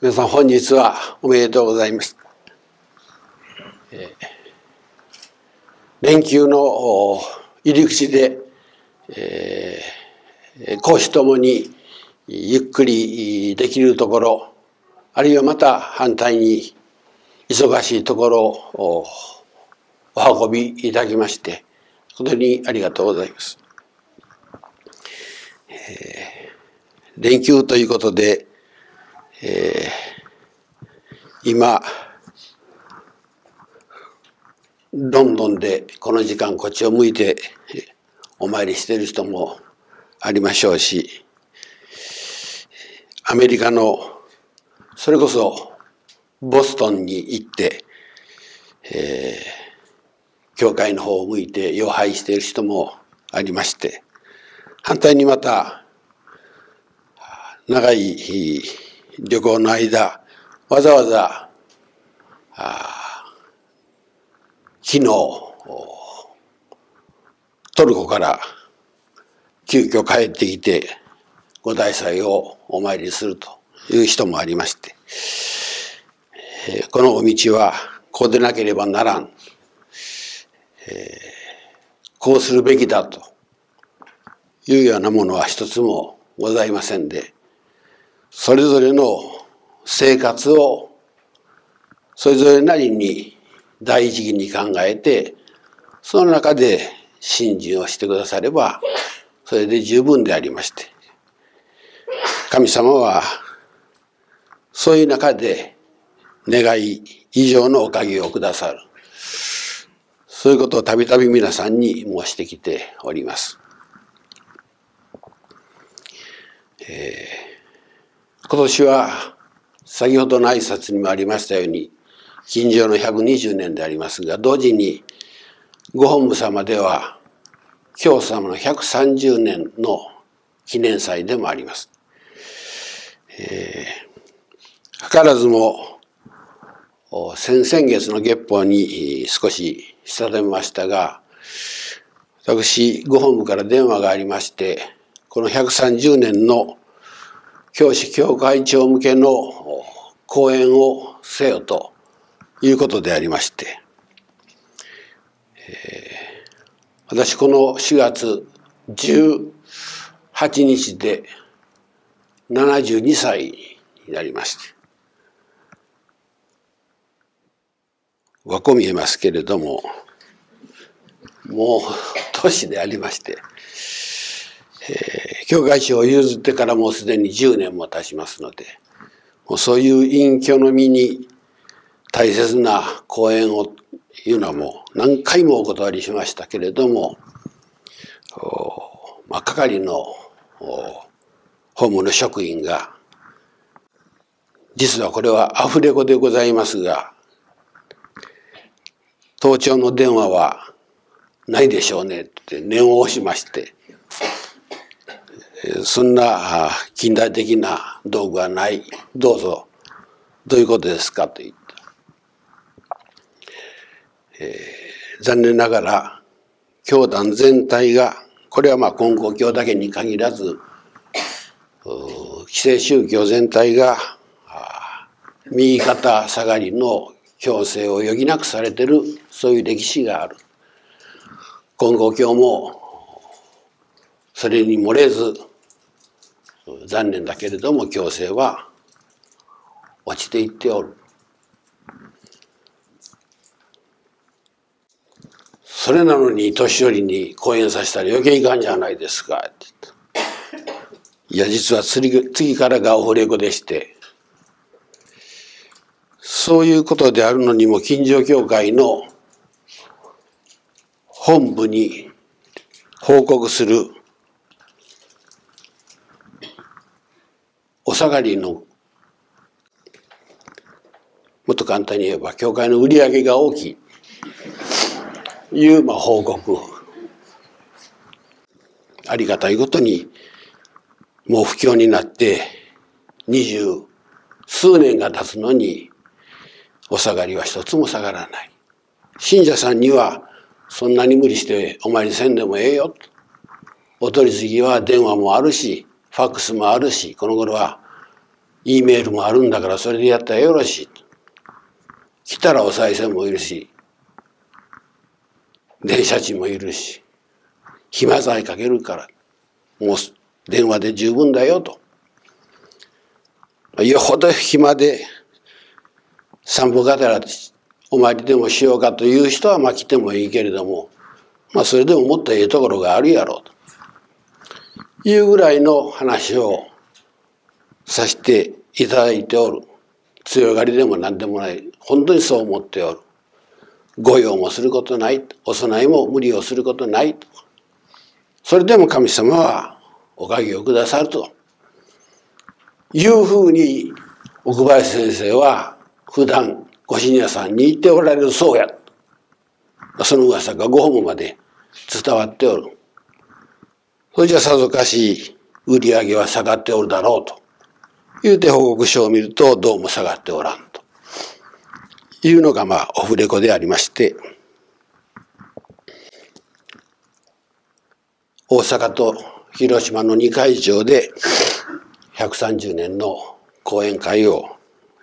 皆さん本日はおめでとうございます。連休の入り口で、えー、講師ともにゆっくりできるところあるいはまた反対に忙しいところをお運びいただきまして本当にありがとうございます。連休ということで、えー、今ロンドンでこの時間こっちを向いてお参りしている人もありましょうしアメリカのそれこそボストンに行って、えー、教会の方を向いて礼拝している人もありまして反対にまた長い旅行の間わざわざ昨日トルコから急遽帰ってきて五大祭をお参りするという人もありまして、このお道はこうでなければならん、えこうするべきだというようなものは一つもございませんでそれぞれの生活をそれぞれなりに第一義に考えてその中で信心をしてくださればそれで十分でありまして神様はそういう中で願い以上のおかげをくださるそういうことをたびたび皆さんに申してきております。えー、今年は先ほどの挨拶にもありましたように近所の120年でありますが同時にご本部様では教様の130年の記念祭でもあります。えー、図らずも先々月の月報に少し定めましたが私ご本部から電話がありましてこの130年の教師協会長向けの講演をせよということでありまして、えー、私この4月18日で72歳になりまして若見えますけれどももう年でありまして、えー、教会長を譲ってからもうすでに10年も経ちますのでもうそういう隠居の身に大切な講演をいうのはもう何回もお断りしましたけれども、まあ、係のホームの職員が実はこれはアフレコでございますが盗聴の電話はないでしょうねって念を押しましてそんな近代的な道具はないどうぞどういうことですかと言って。えー、残念ながら教団全体がこれはまあ金光教だけに限らず既成宗教全体が右肩下がりの強制を余儀なくされてるそういう歴史がある。金光教もそれに漏れず残念だけれども強制は落ちていっておる。それなのに年寄りに講演させたら余計いかんじゃないですか」っていや実は次からがオフレコでしてそういうことであるのにも近所協会の本部に報告するお下がりのもっと簡単に言えば教会の売り上げが大きいいうまあ報告ありがたいことにもう不況になって二十数年が経つのにお下がりは一つも下がらない。信者さんにはそんなに無理してお参りせんでもええよ。お取り次ぎは電話もあるしファックスもあるしこの頃は E メールもあるんだからそれでやったらよろしい。来たらお賽銭もいるし、電車賃もいるし、暇剤かけるから、もう電話で十分だよと。よほど暇で散歩がてらお参りでもしようかという人はまあ来てもいいけれども、まあそれでももっとええところがあるやろうというぐらいの話をさせていただいておる。強がりでも何でもない。本当にそう思っておる。御用もすることない。お供えも無理をすることない。それでも神様はおかげをくださるというふうに奥林先生は普段ご信者さんに言っておられるそうや。その噂がご本まで伝わっておる。それじゃさぞかし売り上げは下がっておるだろうと。言うて報告書を見るとどうも下がっておらんと。いうのがまあオフレコでありまして、大阪と広島の2会場で130年の講演会を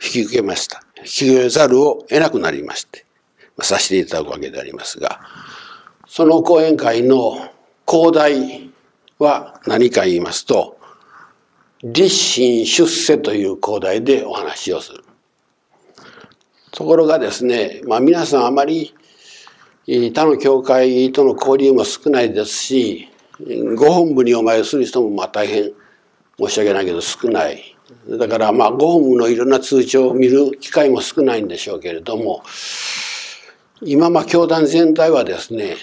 引き受けました。引き受けざるを得なくなりまして、させていただくわけでありますが、その講演会の講題は何か言いますと、立身出世という講題でお話をする。ところがですね、まあ皆さんあまり他の教会との交流も少ないですし、ご本部にお参りする人もまあ大変申し訳ないけど少ない。だからまあご本部のいろんな通帳を見る機会も少ないんでしょうけれども今まあ教団全体はですね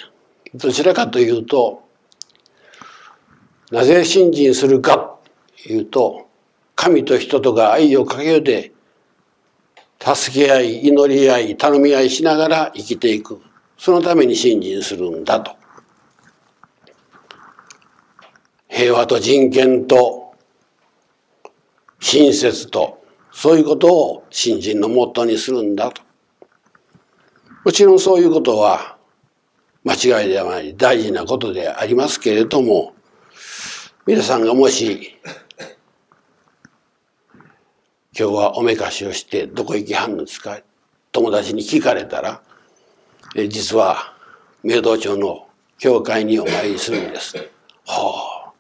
どちらかというとなぜ信心するかというと神と人とが愛をかけて助け合い祈り合い頼み合いしながら生きていくそのために信心するんだと平和と人権と親切とそういうことを新人のモットーにするんだと。もちろんそういうことは間違いではない大事なことでありますけれども皆さんがもし今日はおめかしをしてどこ行きはんのですか？友達に聞かれたらえ実は明道町の教会にお参りするんです。はあ、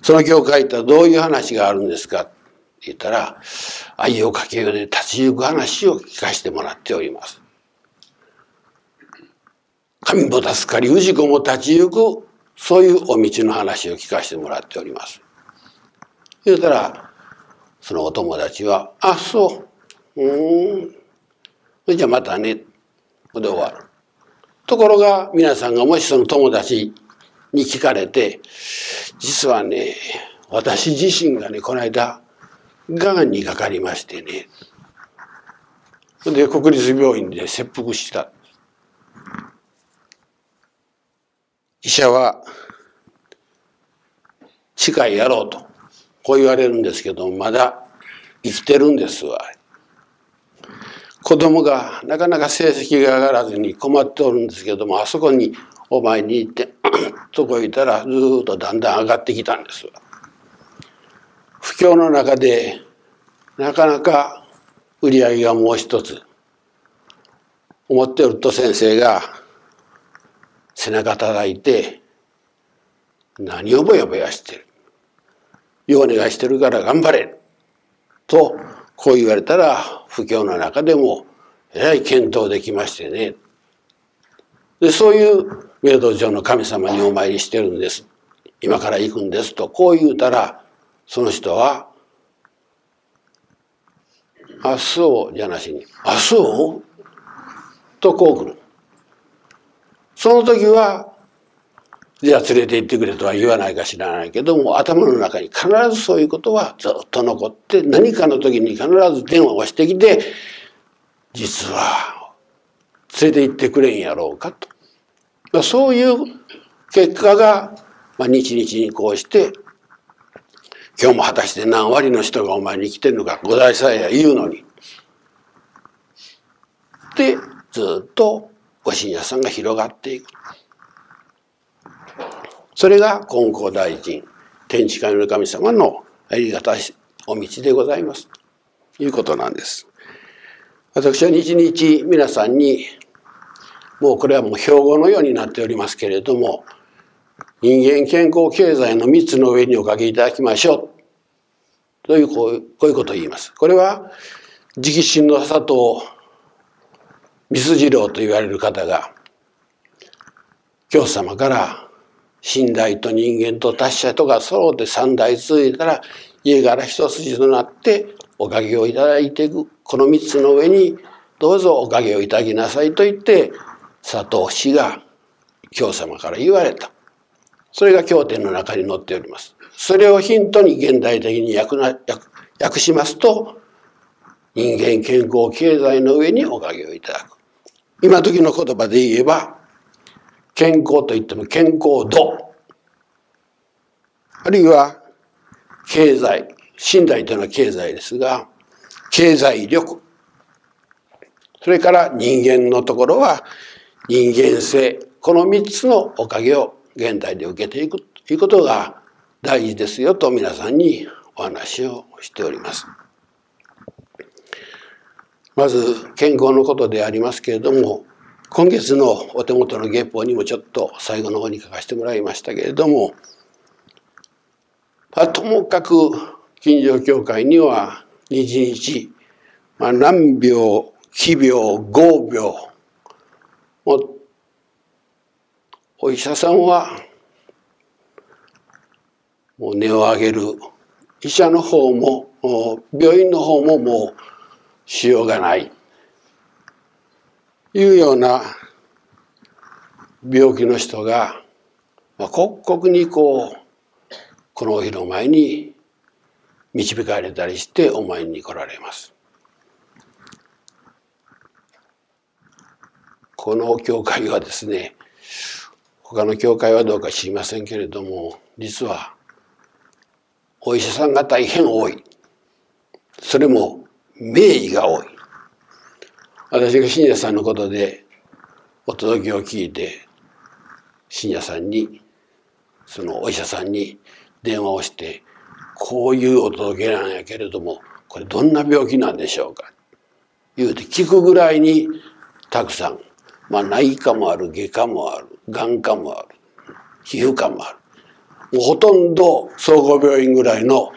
その教会ってどういう話があるんですか？言ったら、愛をかけようで立ち行く話を聞かせてもらっております。神も助かり、氏子も立ち行く、そういうお道の話を聞かせてもらっております。言うたら、そのお友達は、あ、そう、うん、じゃあまたね、で終わる。ところが、皆さんがもしその友達に聞かれて、実はね、私自身がね、この間、がんにかかりましてね。で、国立病院で切腹した。医者は、近いやろうと、こう言われるんですけど、まだ生きてるんですわ。子供がなかなか成績が上がらずに困っておるんですけども、あそこにお前に行って、とこ行ったらずっとだんだん上がってきたんですわ。不況の中でなかなか売り上げがもう一つ思っておると先生が背中叩いて何をぼやぼやしてる。ようお願いしてるから頑張れとこう言われたら不況の中でもえらい検討できましてね。でそういう明道場の神様にお参りしてるんです。今から行くんです。とこう言うたらその人は「あそう」じゃなしに「あそう?」とこう来る。その時はじゃあ連れて行ってくれとは言わないか知らないけども頭の中に必ずそういうことはずっと残って何かの時に必ず電話をしてきて実は連れて行ってくれんやろうかと。まあそういう結果が、まあ、日々にこうして今日も果たして何割の人がお前に来てるのか五代さえや言うのに。でずっとご信者さんが広がっていく。それが金光大臣天地神の神様のありがたいお道でございますと。いうことなんです。私は日々皆さんにもうこれはもう標語のようになっておりますけれども人間健康経済の3つの上におかけいただきましょうというこういうことを言います。これは直心の佐三筋郎と言われる方が教祖様から寝台と人間と達者とが揃って三代続いたら家柄一筋となっておかげをいただいていくこの三つの上にどうぞおかげをいただきなさいと言って佐藤氏が教様から言われた。それが経典の中に載っております。それをヒントに現代的に訳な訳しますと人間健康経済の上におかげをいただく。今時の言葉で言えば健康といっても健康度。あるいは経済。信頼というのは経済ですが経済力。それから人間のところは人間性。この3つのおかげを現代で受けていくということが大事ですよと皆さんにお話をしております。まず健康のことでありますけれども今月のお手元の月報にもちょっと最後の方に書かせてもらいましたけれどもともかく近所協会には日々、まあ、何秒奇病合病お医者さんはもう値を上げる。医者の方も病院の方ももうしようがないいうような病気の人が、まあ、刻々にこうこのお日の前に導かれたりしてお参りに来られます。この教会はですね他の教会はどうか知りませんけれども実はお医者さんが大変多いそれも名医が多い。私が信者さんのことでお届けを聞いて信者さんにそのお医者さんに電話をしてこういうお届けなんやけれどもこれどんな病気なんでしょうか？言うて聞くぐらいにたくさんまあ内科もある外科もある眼科もある皮膚科もあるもうほとんど総合病院ぐらいの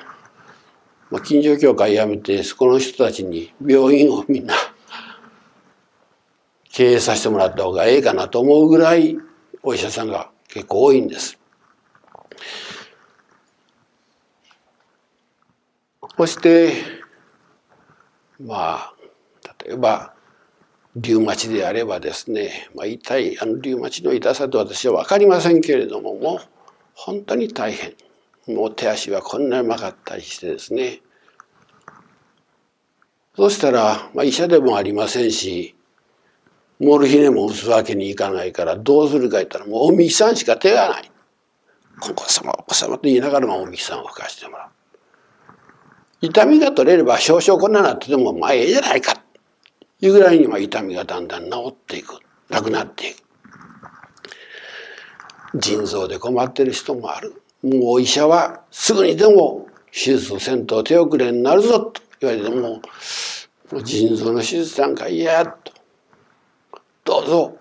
まあ、近所協会辞めてそこの人たちに病院をみんな経営させてもらった方がええかなと思うぐらいお医者さんが結構多いんです。そしてまあ例えばリウマチであればですね、まあ、痛いあのリウマチの痛さと私は分かりませんけれどももう本当に大変。もう手足はこんなに曲がったりしてですねそうしたら、まあ、医者でもありませんしモルヒネも打つわけにいかないからどうするか言ったらもうおみきさんしか手がない。お子様お子様と言いながらもおみきさんを吹かしてもらう。痛みが取れれば少々こんななっててもまあええじゃないかいうぐらいにまあ痛みがだんだん治っていくなくなっていく。腎臓で困ってる人もある。もう医者はすぐにでも手術せんと手遅れになるぞと。言われてももう腎臓の手術なんか嫌と。どうぞ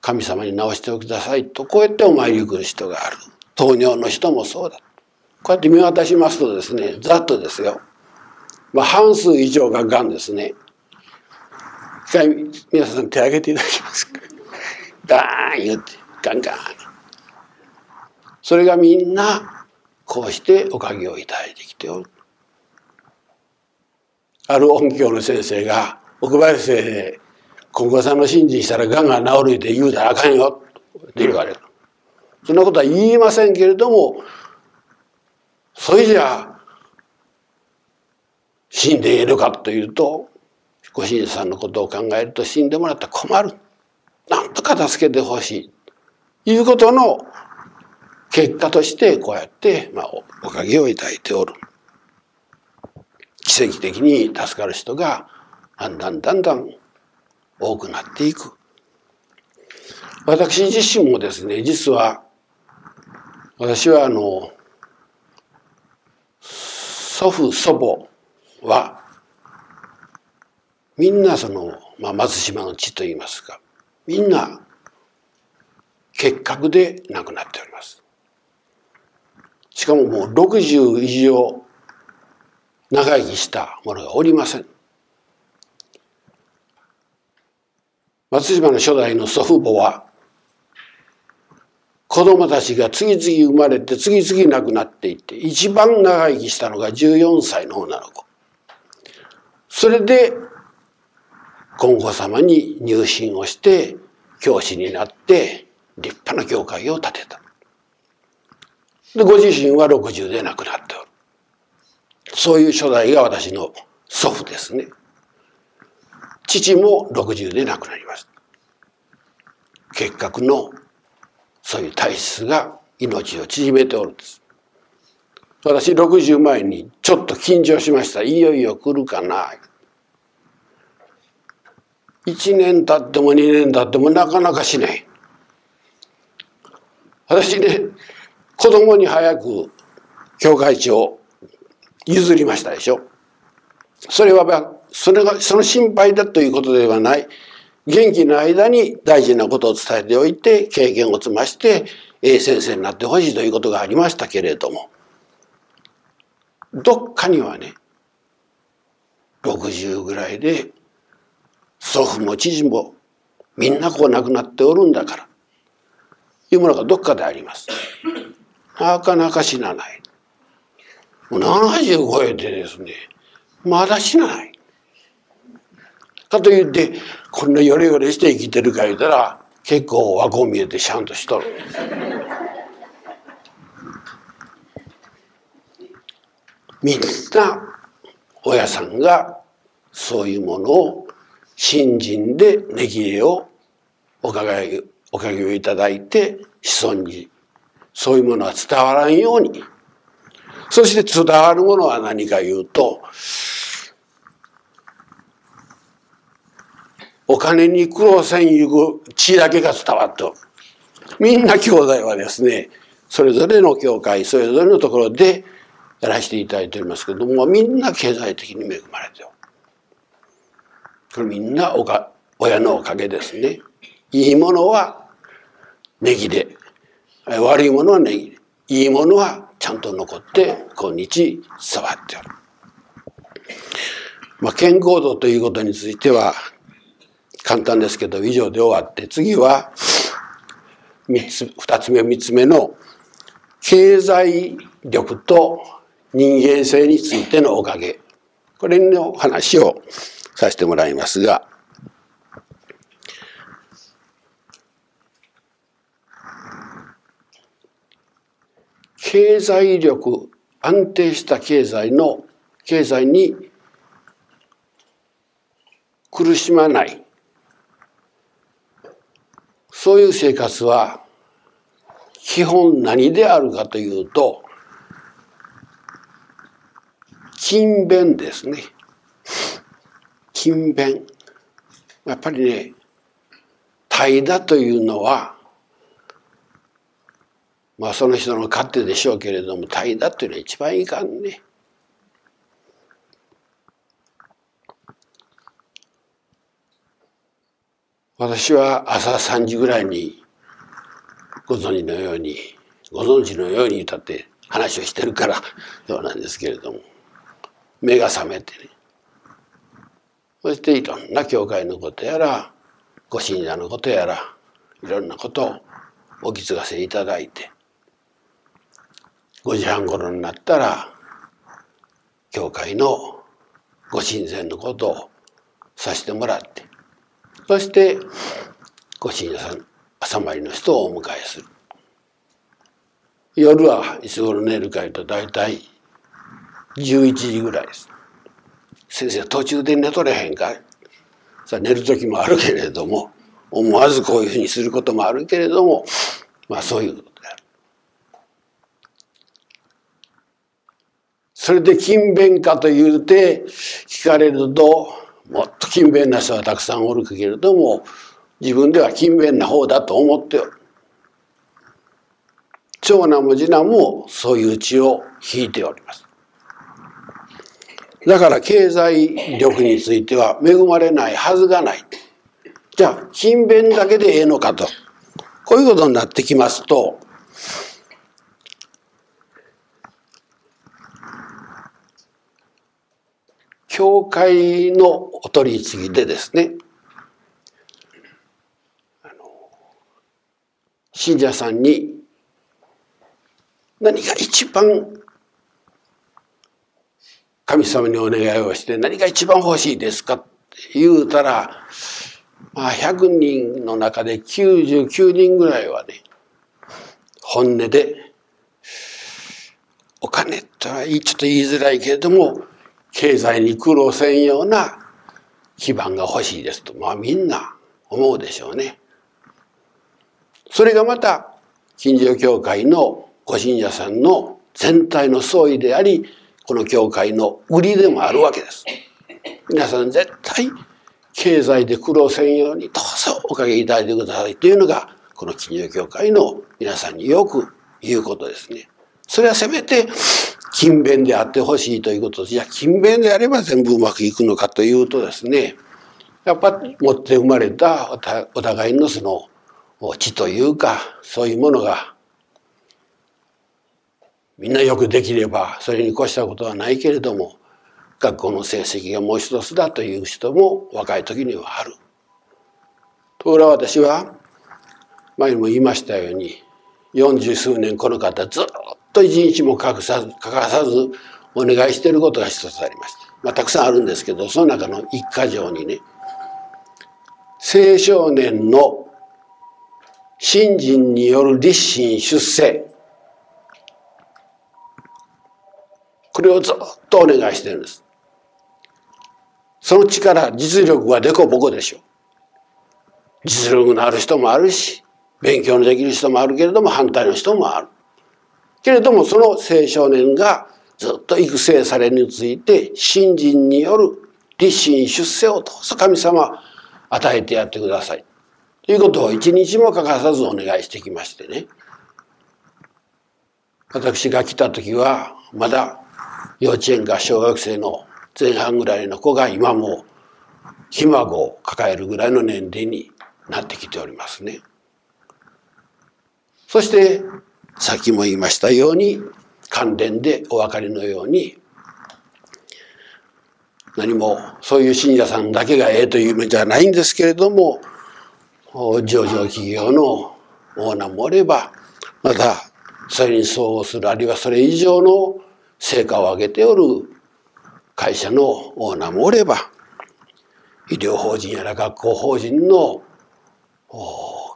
神様に治しておくださいとこうやってお参り来る人がある。糖尿の人もそうだ。こうやって見渡しますとですねざっとですよ、まあ、半数以上ががんですね。一回皆さん手挙げていただけますか。ダーン言ってガンガン。それがみんなこうしておかげをいただいてきておる。ある音響の先生が奥林先生今後さんの信心したらがんが治るって言うたらあかんよって言われる。そんなことは言いませんけれどもそれじゃ死んでいるかというとご主人さんのことを考えると死んでもらったら困る。なんとか助けてほしい。いうことの結果としてこうやって、まあ、おかげをいただいておる。奇跡的に助かる人がだんだんだんだん多くなっていく。私自身もですね実は私はあの祖父祖母はみんなその、まあ、松島の地といいますかみんな結核で亡くなっておりますしかももう60以上長生きした者がおりません。松島の初代の祖父母は子供たちが次々生まれて次々亡くなっていって一番長生きしたのが14歳の女の子。それで金剛様に入信をして教師になって立派な教会を建てた。でご自身は60で亡くなっておる。そういう初代が私の祖父ですね。父も60で亡くなりました。結核のそういう体質が命を縮めておるんです。私60前にちょっと緊張しました。いよいよ来るかな。1年経っても2年経ってもなかなかしない。私ね子供に早く教会長を譲りましたでしょ。それはそれがその心配だということではない。元気の間に大事なことを伝えておいて経験を積まして A 先生になってほしいということがありましたけれども。どっかにはね60ぐらいで祖父も父もみんなこう亡くなっておるんだから。いうものがどっかであります。なかなか死なない。もう70超えてですねまだ死なない。かといってこんなヨレヨレして生きてるか言うたら結構和光見えてシャンとしとる。みんな親さんがそういうものを信心で値切れをおかげおかげをいただいて子孫にそういうものは伝わらんように。そして伝わるものは何か言うとお金に苦労せんゆく血だけが伝わってみんな兄弟はですねそれぞれの教会それぞれのところでやらせていただいておりますけどもみんな経済的に恵まれておる。これみんなおか親のおかげですね。いいものはネギで悪いものはネギでいいものはちゃんと残って今日伝わっておる。まあ、健康度ということについては簡単ですけど以上で終わって次は3つ2つ目3つ目の経済力と人間性についてのおかげこれの話をさせてもらいますが経済力安定した経済の経済に苦しまない。そういう生活は基本何であるかというと勤勉ですね。勤勉。やっぱりね怠惰というのはまあその人の勝手でしょうけれども怠惰というのは一番いかんね。私は朝3時ぐらいにご存知のようにご存知のように歌って話をしてるからそうなんですけれども目が覚めてねそしていろんな教会のことやらご信者のことやらいろんなことをお気づかせいただいて5時半頃になったら教会のご神前のことをさせてもらってそしてご信者さん朝参りの人をお迎えする。夜はいつ頃寝るかいうと大体11時ぐらいです。先生途中で寝とれへんかさ寝る時もあるけれども思わずこういうふうにすることもあるけれどもまあそういうそれで勤勉かと言うて聞かれるともっと勤勉な人はたくさんおるけれども自分では勤勉な方だと思っておる。長男も次男もそういう血を引いております。だから経済力については恵まれないはずがない。じゃあ勤勉だけでええのかとこういうことになってきますと教会のお取り次ぎでですね信者さんに何が一番神様にお願いをして何が一番欲しいですかって言うたら、まあ、100人の中で99人ぐらいはね本音でお金とはちょっと言いづらいけれども経済に苦労せんような基盤が欲しいですとまあみんな思うでしょうね。それがまた近所教会のご信者さんの全体の総意でありこの教会の売りでもあるわけです。皆さん絶対経済で苦労せんようにどうぞおかげいただいてくださいというのがこの金融協会の皆さんによく言うことですね。それはせめて勤勉であってほしいということです。いや勤勉であれば全部うまくいくのかというとですねやっぱ持って生まれたお互いのその知というかそういうものがみんなよくできればそれに越したことはないけれども学校の成績がもう一つだという人も若い時にはある。ところが私は前にも言いましたように四十数年この方ずっと一日も欠かさず欠かさずお願いしていることが一つありました。まあ、たくさんあるんですけどその中の一箇条にね青少年の信心による立身出世これをずっとお願いしてるんです。その力、実力はでこぼこでしょう。実力のある人もあるし、勉強のできる人もあるけれども反対の人もある。けれどもその青少年がずっと育成されについて信心による立身出世をどうぞ神様与えてやってください。ということを一日も欠かさずお願いしてきましてね。私が来た時はまだ幼稚園か小学生の前半ぐらいの子が今もひ孫を抱えるぐらいの年齢になってきておりますね。そしてさっきも言いましたように関連でお分かりのように何もそういう信者さんだけがええという夢じゃないんですけれども上場企業のオーナーもおればまたそれに相応するあるいはそれ以上の成果を上げておる会社のオーナーもおれば医療法人やら学校法人の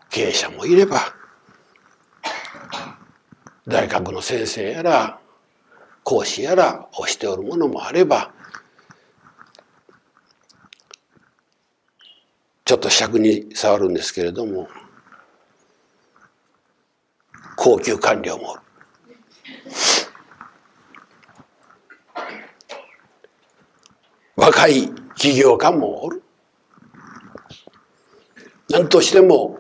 経営者もいれば大学の先生やら講師やらをしておるものもあればちょっと尺に触るんですけれども高級官僚もおる。若い起業家もおる。何としても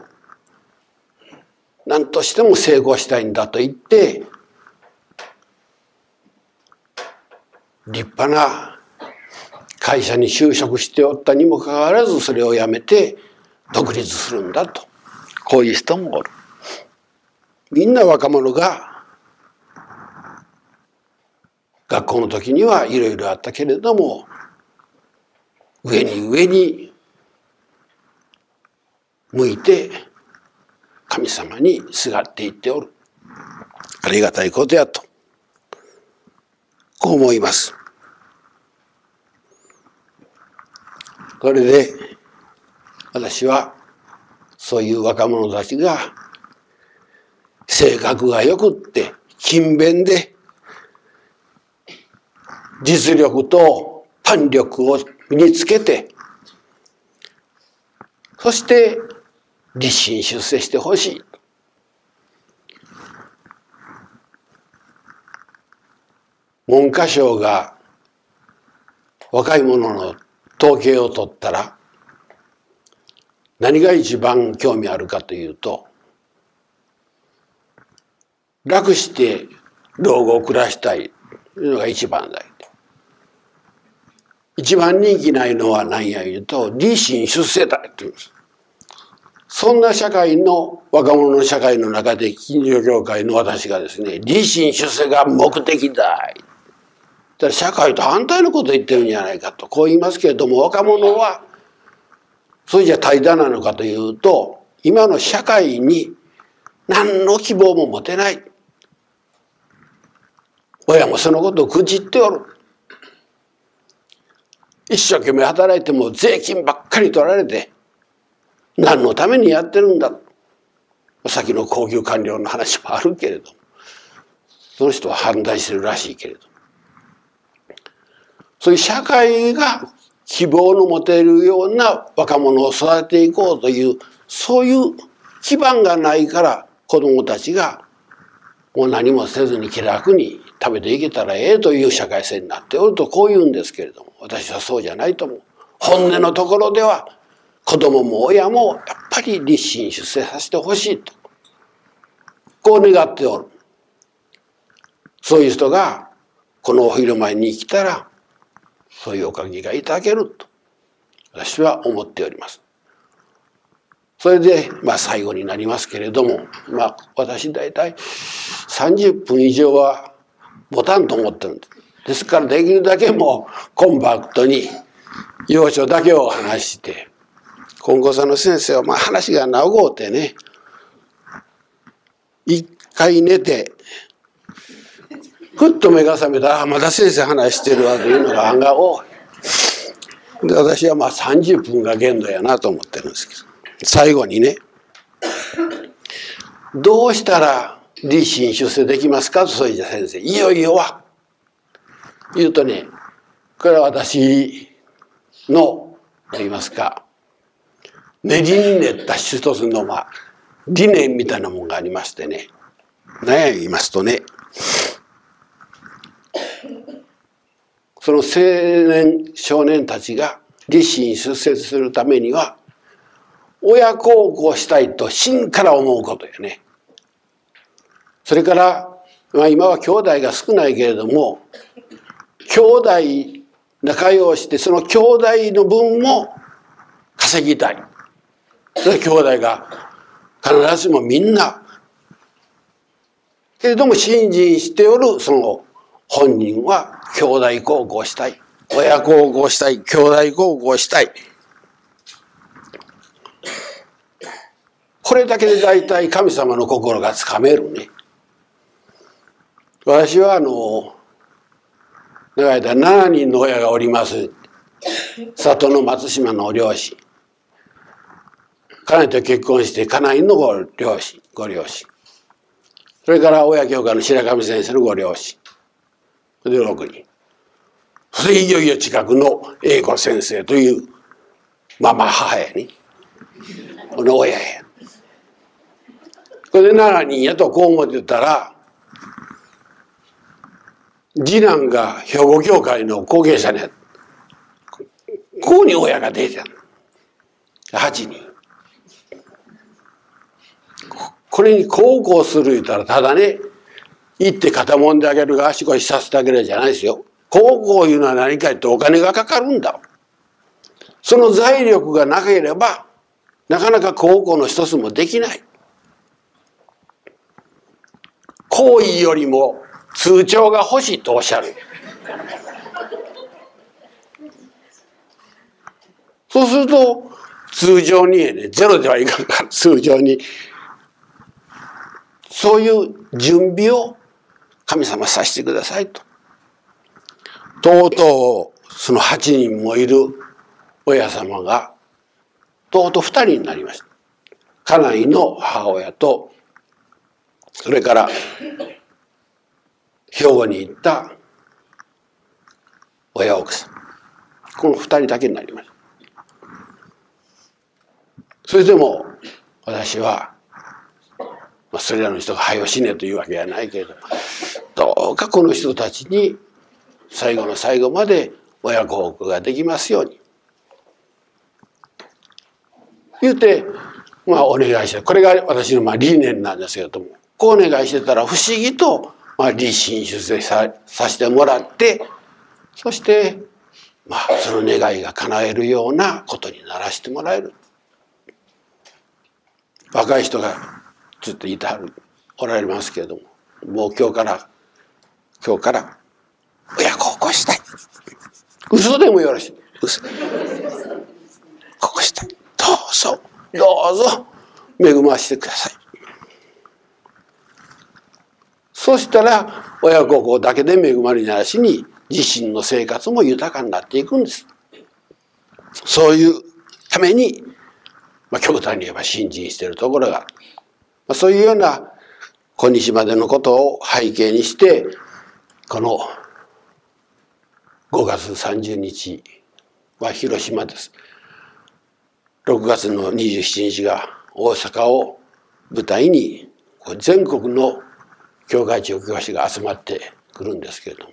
何としても成功したいんだと言って立派な会社に就職しておったにもかかわらずそれをやめて独立するんだとこういう人もおる。みんな若者が学校の時にはいろいろあったけれども上に上に向いて神様にすがっていっておる。ありがたいことやと。こう思います。これで私はそういう若者たちが性格がよくって勤勉で実力とパン力を身につけてそして立身出世してほしい。文科省が若い者の統計を取ったら何が一番興味あるかというと楽して老後を暮らしたいというのが一番だ一番人気ないのは何や言うと、立身出世だって言うんです。そんな社会の、若者の社会の中で、近所協会の私がですね、立身出世が目的だ。だ社会と反対のことを言ってるんじゃないかと、こう言いますけれども、若者は、それじゃ怠惰なのかというと、今の社会に何の希望も持てない。親もそのことを愚痴っておる。一生懸命働いても税金ばっかり取られて、何のためにやってるんだ？先の高級官僚の話もあるけれどその人は反対してるらしいけれどそういう社会が希望の持てるような若者を育てていこうというそういう基盤がないから子供たちがもう何もせずに気楽に食べていけたらええという社会性になっておるとこう言うんですけれども私はそうじゃないと思う。本音のところでは子供も親もやっぱり立身出世させてほしいとこう願っておる。そういう人がこのお昼前に来たらそういうおかげがいただけると私は思っております。それで、まあ最後になりますけれども、まあ私大体30分以上はボタンと思ってるんです。ですからできるだけもうコンパクトに要所だけを話して、今後さんの先生はまあ話が長うてね、一回寝て、ふっと目が覚めたら、まだ先生話してるわというのが案が多い。で私はまあ30分が限度やなと思ってるんですけど。最後にね、どうしたら立身出世できますかと、そういう先生。いよいよは。言うとね、これは私の、と言いますか、ねじに練った一つの、まあ、理念みたいなもんがありましてね。何や言いますとね、その青年、少年たちが立身出世するためには、親孝行したいと真から思うことやね。それから、まあ、今は兄弟が少ないけれども兄弟仲良ししてその兄弟の分も稼ぎたい。兄弟が必ずしもみんなけれども信心しておるその本人は兄弟孝行したい親孝行したい兄弟孝行したいこれだけで大体神様の心がつかめるね。私はあの、長い間7人の親がおります。里の松島の両親。家内と結婚して家内のご両親、ご両親。それから親教会の白神先生のご両親それ。で6人。それでいよいよ近くの英子先生というママ母やに、この親や。それで7人やとこう思ってたら、次男が兵庫教会の後継者にここに親が出てた8人。これに孝行する言ったらただね、行って肩もんであげるが足腰させてあげるじゃないですよ。孝行いうのは何か言ってお金がかかるんだ。その財力がなければ、なかなか孝行の一つもできない。行為よりも通帳が欲しいとおっしゃる。そうすると通常にねゼロではいかんから通常にそういう準備を神様させてくださいと。とうとうその8人もいる親様がとうとう2人になりました。家内の母親とそれから兵庫に行った親奥さんこの二人だけになりましたそれでも私は、まあ、それらの人が「はよ死ね」というわけではないけれどどうかこの人たちに最後の最後まで親孝行ができますように。言うてまあお願いしてこれが私のまあ理念なんですけれどもこうお願いしてたら不思議と、まあ、立身出世ささせてもらってそしてまあその願いが叶えるようなことにならしてもらえる。若い人がずっといてはるおられますけれどももう今日から今日から親孝行したい。嘘でもよろしい。嘘。ここしたい。どうぞ。どうぞ。恵ましてください。そしたら親孝行だけで恵まれならしに自身の生活も豊かになっていくんです。そういうために、まあ、極端に言えば信心しているところがある、ま、そういうような今日までのことを背景にしてこの5月30日は広島です。6月の27日が大阪を舞台に全国の教会長教師が集まってくるんですけれども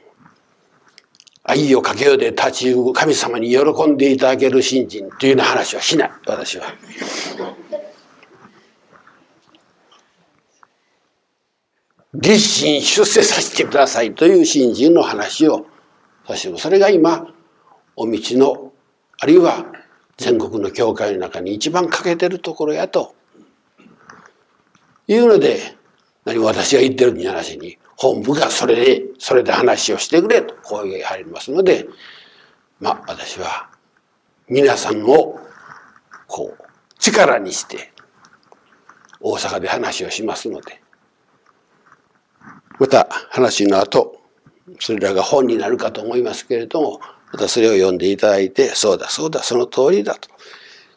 愛をかけようで立ち行く神様に喜んでいただける信心というような話はしない私は。立身出世させてくださいという信心の話をさせてもそれが今お道のあるいは全国の教会の中に一番欠けてるところやというので何も私が言ってるんじゃなしに本部がそれでそれで話をしてくれとこういう入りますのでまあ私は皆さんをこう力にして大阪で話をしますのでまた話の後それらが本になるかと思いますけれどもまたそれを読んでいただいてそうだそうだその通りだと。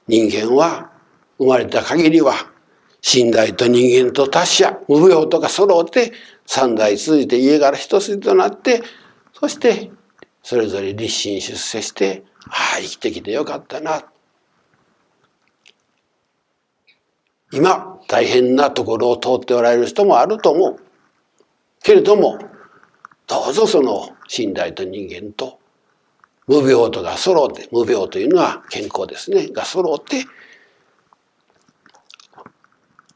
人間は生まれた限りは寝台と人間と達者無病とか揃って三代続いて家柄一筋となってそしてそれぞれ立身出世してああ生きてきてよかったな。今大変なところを通っておられる人もあると思う。けれどもどうぞその信頼と人間と無病とが揃って無病というのは健康ですね。が揃って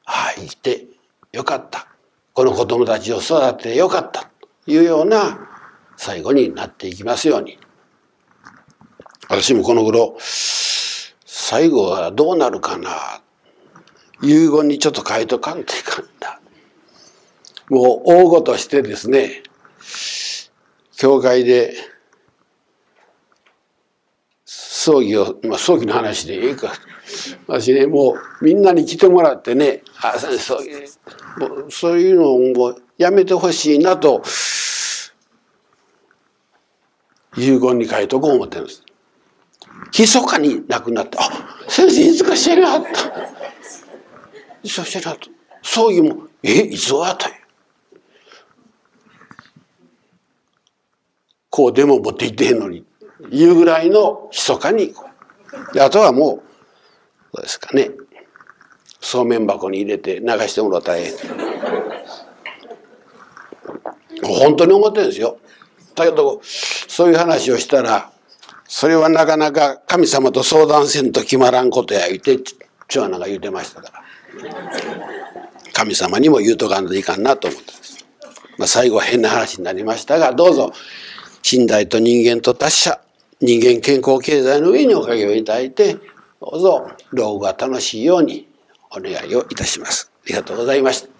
ああ生きてよかった。この子供たちを育ててよかった。というような最後になっていきますように。私もこの頃最後はどうなるかな。遺言にちょっと書いとかんといかんだもう大ごとしてですね教会で葬儀を、まあ、葬儀の話でいいか私ねもうみんなに来てもらってねあそういうそういうのをもうやめてほしいなと遺言に書いとこう思ってるんです。密かに亡くなって「あ先生いつか知らなかった」「そう知らなかった」葬儀も「えいつは?」という。こうでも持って行ってへんのにいうぐらいの密かにあとはもうどうですかね。そうめん箱に入れて流してもらったらええ。本当に思ってるんですよ。だけどそういう話をしたらそれはなかなか神様と相談せんと決まらんことや言って長男が言うてましたから。神様にも言うとかんといかんなと思ってまあ、最後は変な話になりましたがどうぞ。信頼と人間と達者人間健康経済の上におかげをいただいてどうぞ老後が楽しいようにお願いをいたします。ありがとうございました。